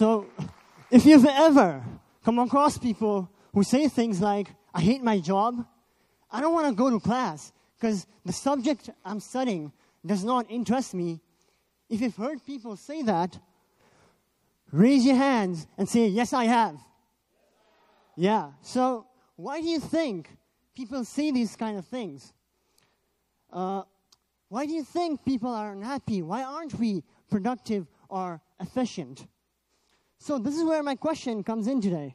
So, if you've ever come across people who say things like, I hate my job, I don't want to go to class because the subject I'm studying does not interest me. If you've heard people say that, raise your hands and say, Yes, I have. Yeah. So, why do you think people say these kind of things? Uh, why do you think people are unhappy? Why aren't we productive or efficient? So, this is where my question comes in today.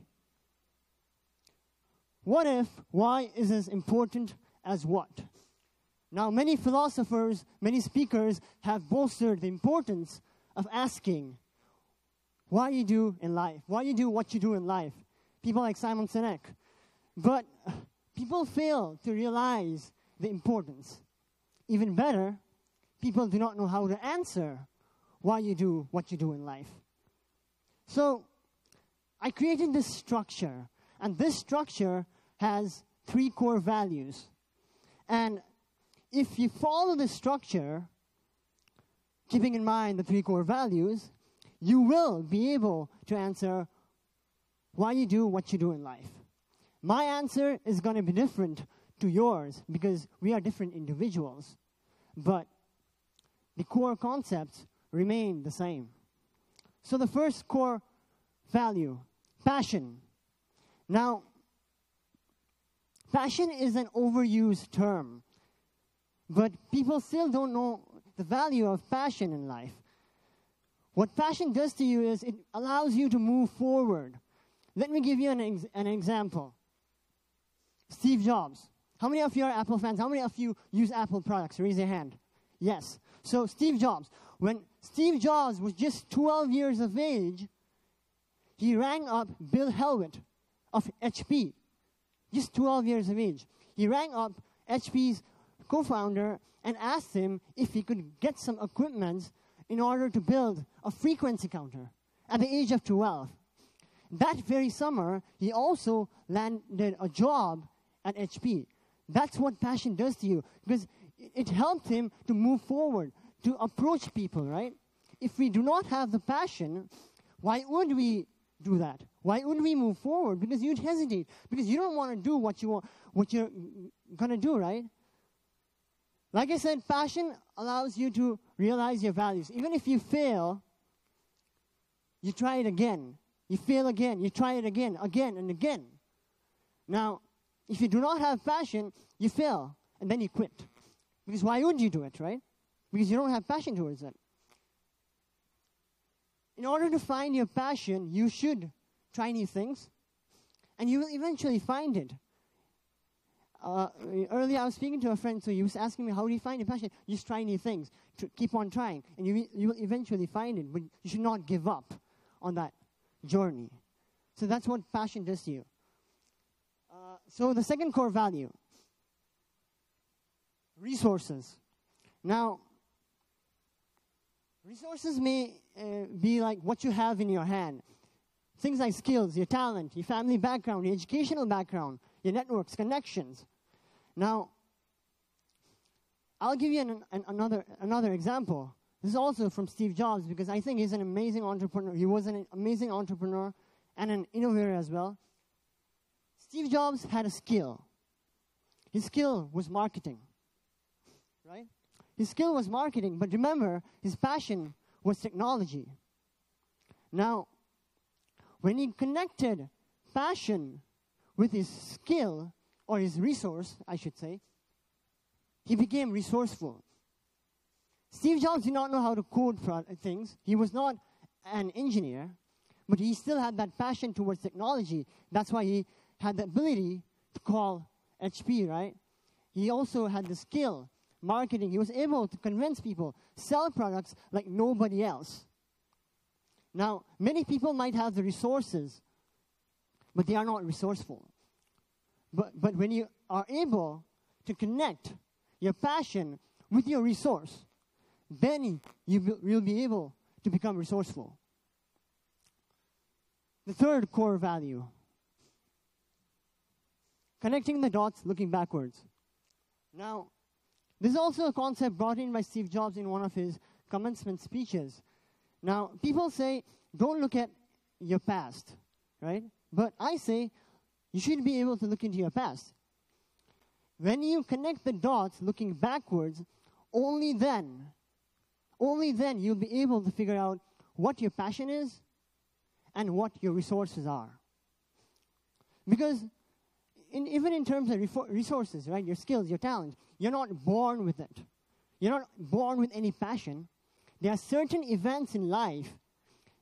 What if why is as important as what? Now, many philosophers, many speakers have bolstered the importance of asking why you do in life, why you do what you do in life. People like Simon Sinek. But people fail to realize the importance. Even better, people do not know how to answer why you do what you do in life. So, I created this structure, and this structure has three core values. And if you follow this structure, keeping in mind the three core values, you will be able to answer why you do what you do in life. My answer is going to be different to yours because we are different individuals. But the core concepts remain the same. So the first core value, passion. Now, Passion is an overused term, but people still don't know the value of passion in life. What passion does to you is it allows you to move forward. Let me give you an, ex- an example. Steve Jobs. How many of you are Apple fans? How many of you use Apple products? Raise your hand. Yes. So, Steve Jobs. When Steve Jobs was just 12 years of age, he rang up Bill Hewlett of HP just 12 years of age. He rang up HP's co founder and asked him if he could get some equipment in order to build a frequency counter at the age of 12. That very summer, he also landed a job at HP. That's what passion does to you because it helped him to move forward, to approach people, right? If we do not have the passion, why would we do that? Why would we move forward? Because you'd hesitate. Because you don't want to do what you want, what you're gonna do, right? Like I said, passion allows you to realize your values. Even if you fail, you try it again. You fail again. You try it again, again and again. Now, if you do not have passion, you fail and then you quit. Because why would you do it, right? Because you don't have passion towards it. In order to find your passion, you should try new things, and you will eventually find it. Uh, earlier, I was speaking to a friend, so he was asking me, How do you find your passion? You just try new things. To keep on trying, and you, you will eventually find it, but you should not give up on that journey. So that's what passion does to you. Uh, so the second core value resources. Now, resources may uh, be like what you have in your hand. Things like skills, your talent, your family background, your educational background, your networks, connections. Now, I'll give you an, an, another, another example. This is also from Steve Jobs because I think he's an amazing entrepreneur. He was an amazing entrepreneur and an innovator as well. Steve Jobs had a skill. His skill was marketing, right? His skill was marketing, but remember, his passion was technology. Now, when he connected passion with his skill, or his resource, I should say, he became resourceful. Steve Jobs did not know how to code things. He was not an engineer, but he still had that passion towards technology. That's why he had the ability to call HP, right? He also had the skill marketing. He was able to convince people, sell products like nobody else. Now, many people might have the resources, but they are not resourceful. But, but when you are able to connect your passion with your resource, then you will be able to become resourceful. The third core value connecting the dots, looking backwards. Now, this is also a concept brought in by Steve Jobs in one of his commencement speeches. Now, people say, don't look at your past, right? But I say you should be able to look into your past. When you connect the dots looking backwards, only then, only then you'll be able to figure out what your passion is and what your resources are. Because in, even in terms of resources, right, your skills, your talent, you're not born with it. You're not born with any passion. There are certain events in life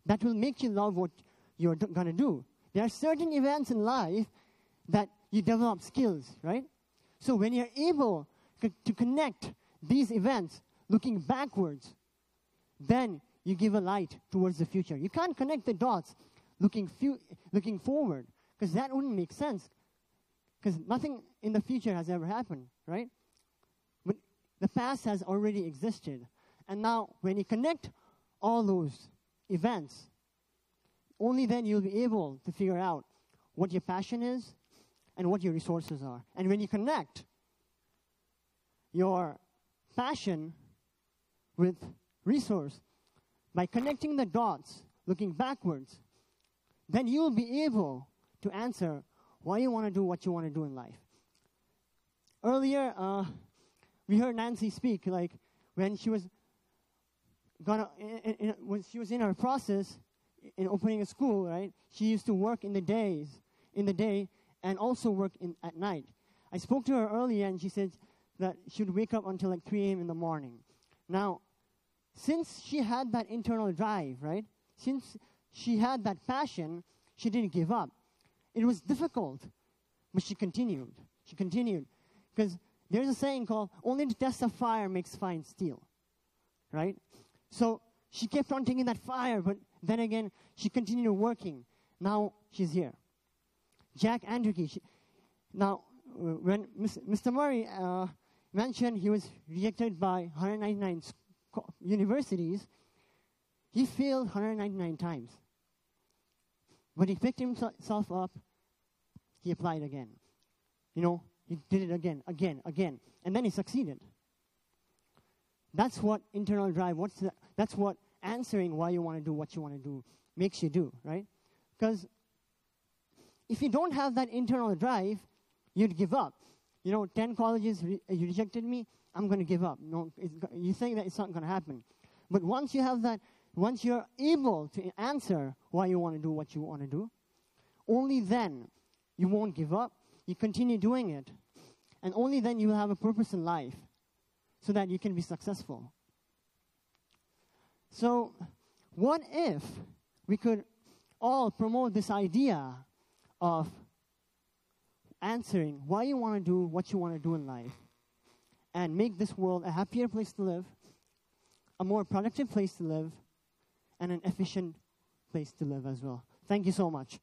that will make you love what you're going to do. There are certain events in life that you develop skills, right? So when you're able to connect these events looking backwards, then you give a light towards the future. You can't connect the dots looking, fu- looking forward because that wouldn't make sense because nothing in the future has ever happened, right? The past has already existed. And now, when you connect all those events, only then you'll be able to figure out what your passion is and what your resources are. And when you connect your passion with resource by connecting the dots, looking backwards, then you'll be able to answer why you want to do what you want to do in life. Earlier, uh, we heard Nancy speak, like when she was gonna, in, in, when she was in her process in opening a school, right? She used to work in the days, in the day, and also work in, at night. I spoke to her earlier, and she said that she would wake up until like 3 a.m. in the morning. Now, since she had that internal drive, right? Since she had that passion, she didn't give up. It was difficult, but she continued. She continued. Because there's a saying called, only the test of fire makes fine steel, right? So she kept on taking that fire, but then again, she continued working. Now she's here. Jack Andraka. Now, when Mr. Murray uh, mentioned he was rejected by 199 universities, he failed 199 times. But he picked himself up, he applied again. You know, he did it again, again, again. And then he succeeded. That's what internal drive, what's the, that's what answering why you want to do what you want to do makes you do, right? Because if you don't have that internal drive, you'd give up. You know, 10 colleges re- uh, you rejected me, I'm going to give up. No, you think that it's not going to happen. But once you have that, once you're able to answer why you want to do what you want to do, only then you won't give up. You continue doing it. And only then you will have a purpose in life so that you can be successful. So, what if we could all promote this idea of answering why you want to do what you want to do in life and make this world a happier place to live, a more productive place to live, and an efficient place to live as well. Thank you so much.